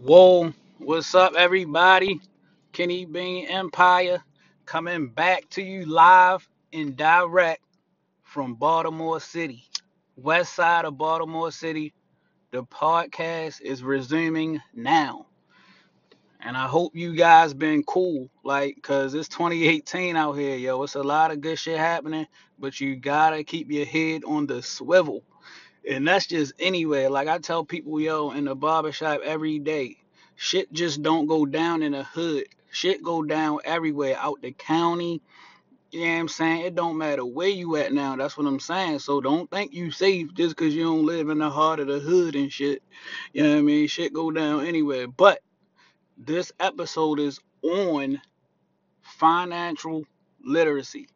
Whoa, what's up, everybody? Kenny Bean Empire coming back to you live and direct from Baltimore City, west side of Baltimore City. The podcast is resuming now. And I hope you guys been cool, like, cause it's 2018 out here, yo. It's a lot of good shit happening, but you gotta keep your head on the swivel. And that's just anywhere. Like I tell people, yo, in the barbershop every day, shit just don't go down in the hood. Shit go down everywhere, out the county. You know what I'm saying? It don't matter where you at now. That's what I'm saying. So don't think you safe just because you don't live in the heart of the hood and shit. You know what I mean? Shit go down anywhere. But this episode is on financial literacy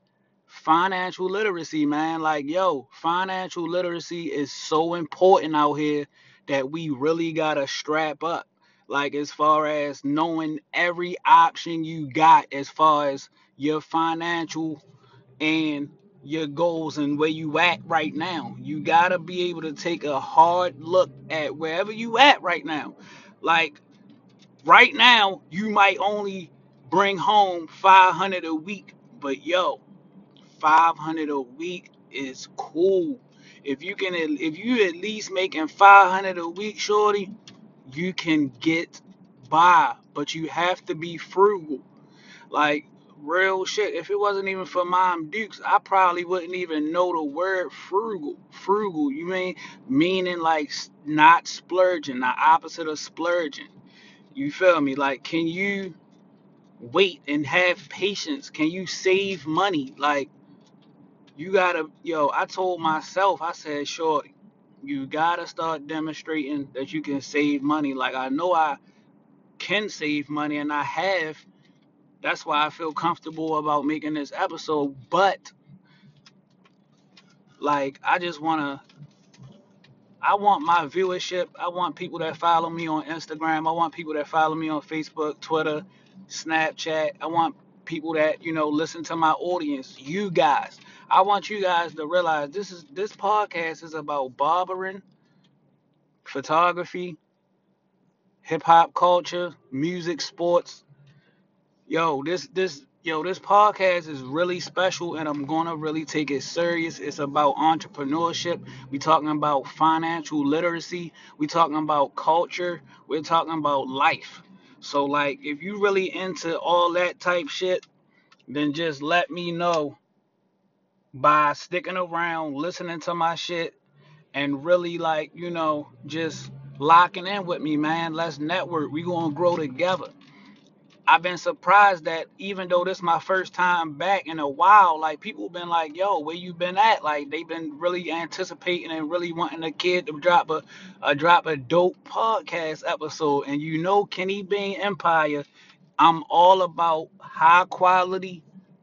financial literacy, man. Like, yo, financial literacy is so important out here that we really gotta strap up. Like, as far as knowing every option you got, as far as your financial and your goals and where you at right now. You gotta be able to take a hard look at wherever you at right now. Like, right now, you might only bring home 500 a week, but yo, 500 a week is cool. If you can, if you at least making 500 a week, shorty, you can get by. But you have to be frugal. Like real shit. If it wasn't even for Mom Dukes, I probably wouldn't even know the word frugal. Frugal, you mean meaning like not splurging, the opposite of splurging. You feel me? Like, can you wait and have patience? Can you save money? Like you gotta, yo, I told myself, I said, shorty, you gotta start demonstrating that you can save money. Like, I know I can save money and I have. That's why I feel comfortable about making this episode. But, like, I just wanna, I want my viewership. I want people that follow me on Instagram. I want people that follow me on Facebook, Twitter, Snapchat. I want people that, you know, listen to my audience, you guys. I want you guys to realize this is this podcast is about barbering, photography, hip hop culture, music, sports. Yo, this this yo, this podcast is really special and I'm gonna really take it serious. It's about entrepreneurship. We talking about financial literacy. We talking about culture. We're talking about life. So like if you really into all that type shit, then just let me know by sticking around, listening to my shit, and really like, you know, just locking in with me, man. Let's network. We gonna grow together. I've been surprised that even though this is my first time back in a while, like people been like, "Yo, where you been at?" Like they've been really anticipating and really wanting a kid to drop a, a drop a dope podcast episode. And you know, Kenny Bean Empire, I'm all about high quality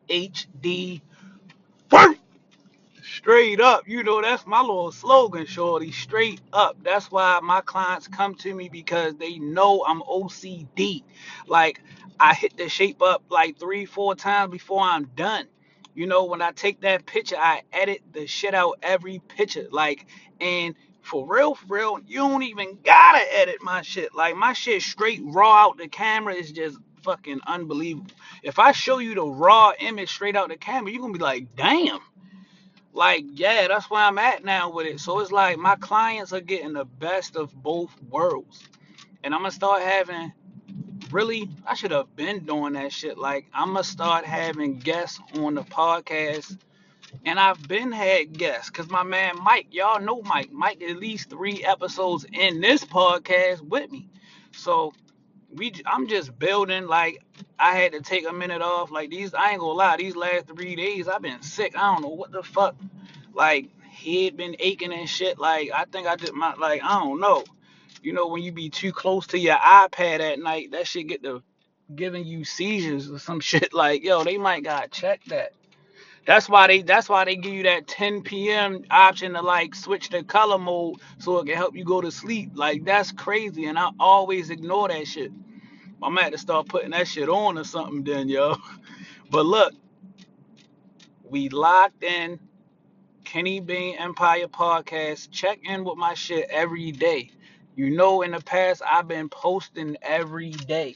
HD work. Straight up, you know, that's my little slogan, shorty. Straight up. That's why my clients come to me because they know I'm OCD. Like, I hit the shape up like three, four times before I'm done. You know, when I take that picture, I edit the shit out every picture. Like, and for real, for real, you don't even gotta edit my shit. Like, my shit straight raw out the camera is just fucking unbelievable. If I show you the raw image straight out the camera, you're gonna be like, damn like yeah that's where i'm at now with it. So it's like my clients are getting the best of both worlds. And i'm gonna start having really i should have been doing that shit. Like i'm gonna start having guests on the podcast. And i've been had guests because my man mike y'all know mike. Mike at least three episodes in this podcast with me. So we I'm just building like I had to take a minute off. Like these I ain't gonna lie, these last three days I've been sick. I don't know what the fuck. Like head been aching and shit. Like I think I just my like I don't know. You know when you be too close to your iPad at night, that shit get to giving you seizures or some shit. Like yo, they might gotta check that. That's why they that's why they give you that 10 p.m. option to like switch the color mode so it can help you go to sleep. Like that's crazy, and I always ignore that shit. I'm have to start putting that shit on or something then, yo. But look, we locked in Kenny Bean Empire Podcast. Check in with my shit every day. You know, in the past, I've been posting every day.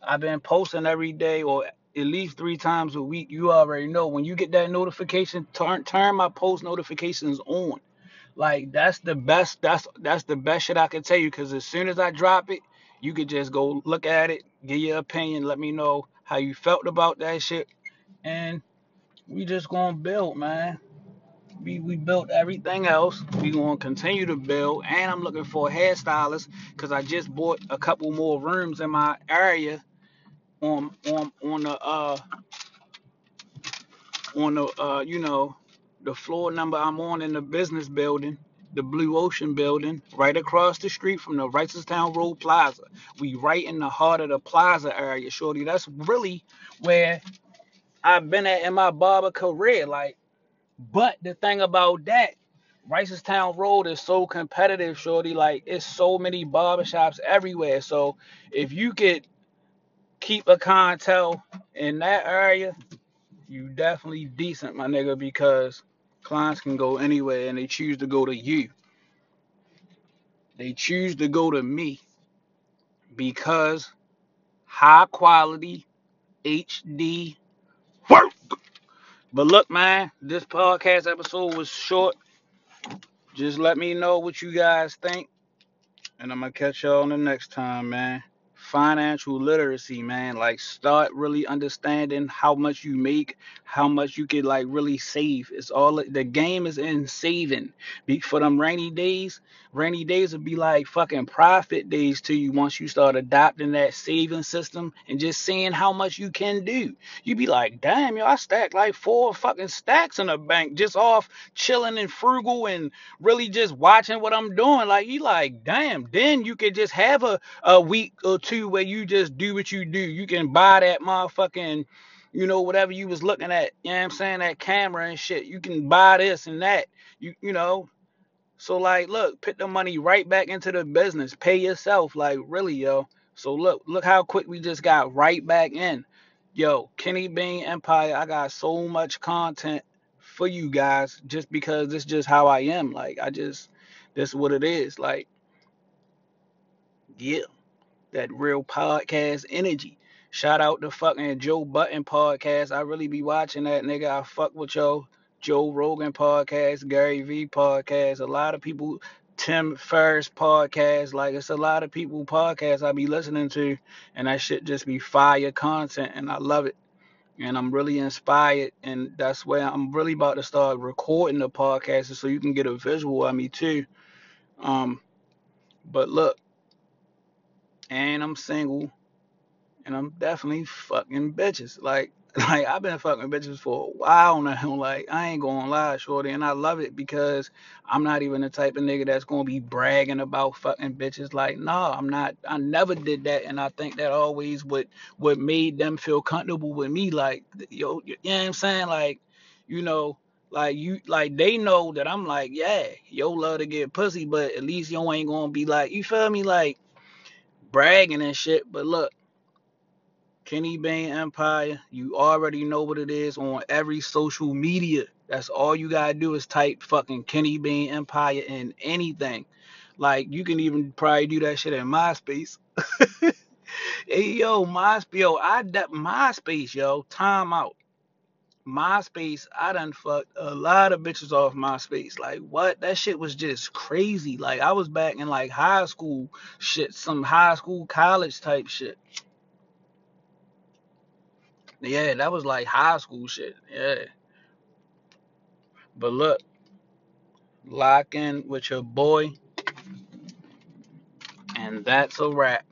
I've been posting every day or at least three times a week. You already know. When you get that notification, turn turn my post notifications on. Like that's the best. That's that's the best shit I can tell you. Cause as soon as I drop it, you could just go look at it, give your opinion, let me know how you felt about that shit, and we just gonna build, man. We we built everything else. We gonna continue to build, and I'm looking for a hairstylist because I just bought a couple more rooms in my area on on on the uh on the uh you know the floor number I'm on in the business building, the Blue Ocean building, right across the street from the Reisterstown Road Plaza. We right in the heart of the plaza area, shorty. That's really where I've been at in my barber career. Like, but the thing about that, Reisterstown Road is so competitive, shorty. Like, it's so many barbershops everywhere. So if you could keep a clientele in that area, you definitely decent, my nigga, because clients can go anywhere and they choose to go to you. They choose to go to me because high quality HD work. But look, man, this podcast episode was short. Just let me know what you guys think, and I'm gonna catch y'all on the next time, man. Financial literacy, man. Like start really understanding how much you make, how much you could like really save. It's all the game is in saving. Be for them rainy days. Rainy days will be like fucking profit days to you once you start adopting that saving system and just seeing how much you can do. You be like, damn, yo, I stacked like four fucking stacks in the bank just off chilling and frugal and really just watching what I'm doing. Like you like, damn, then you could just have a a week or two where you just do what you do. You can buy that motherfucking, you know, whatever you was looking at, you know what I'm saying, that camera and shit. You can buy this and that. You you know. So like look, put the money right back into the business. Pay yourself. Like really, yo. So look, look how quick we just got right back in. Yo, Kenny Bean Empire, I got so much content for you guys just because is just how I am. Like I just this is what it is. Like, yeah that real podcast energy. Shout out to fucking Joe Budden podcast. I really be watching that nigga. I fuck with yo. Joe Rogan podcast, Gary V podcast. A lot of people, Tim Ferriss podcast. Like it's a lot of people podcasts I be listening to, and that shit just be fire content, and I love it. And I'm really inspired, and that's where I'm really about to start recording the podcast, so you can get a visual of me too. Um, but look, and I'm single and I'm definitely fucking bitches. Like, like I've been fucking bitches for a while now. Like, I ain't gonna lie, shorty, and I love it because I'm not even the type of nigga that's gonna be bragging about fucking bitches. Like, nah, I'm not. I never did that, and I think that always what what made them feel comfortable with me. Like, yo, you know what I'm saying? Like, you know. Like you, like they know that I'm like, yeah, yo love to get pussy, but at least yo ain't gonna be like, you feel me, like bragging and shit. But look, Kenny Bain Empire. You already know what it is on every social media. That's all you gotta do is type fucking Kenny Bain Empire in anything. Like you can even probably do that shit in MySpace. hey yo, MySpace, yo, I de- MySpace, yo, time out. MySpace, I done fucked a lot of bitches off MySpace. Like what? That shit was just crazy. Like I was back in like high school shit, some high school college type shit. Yeah, that was like high school shit. Yeah. But look, lock in with your boy, and that's a wrap.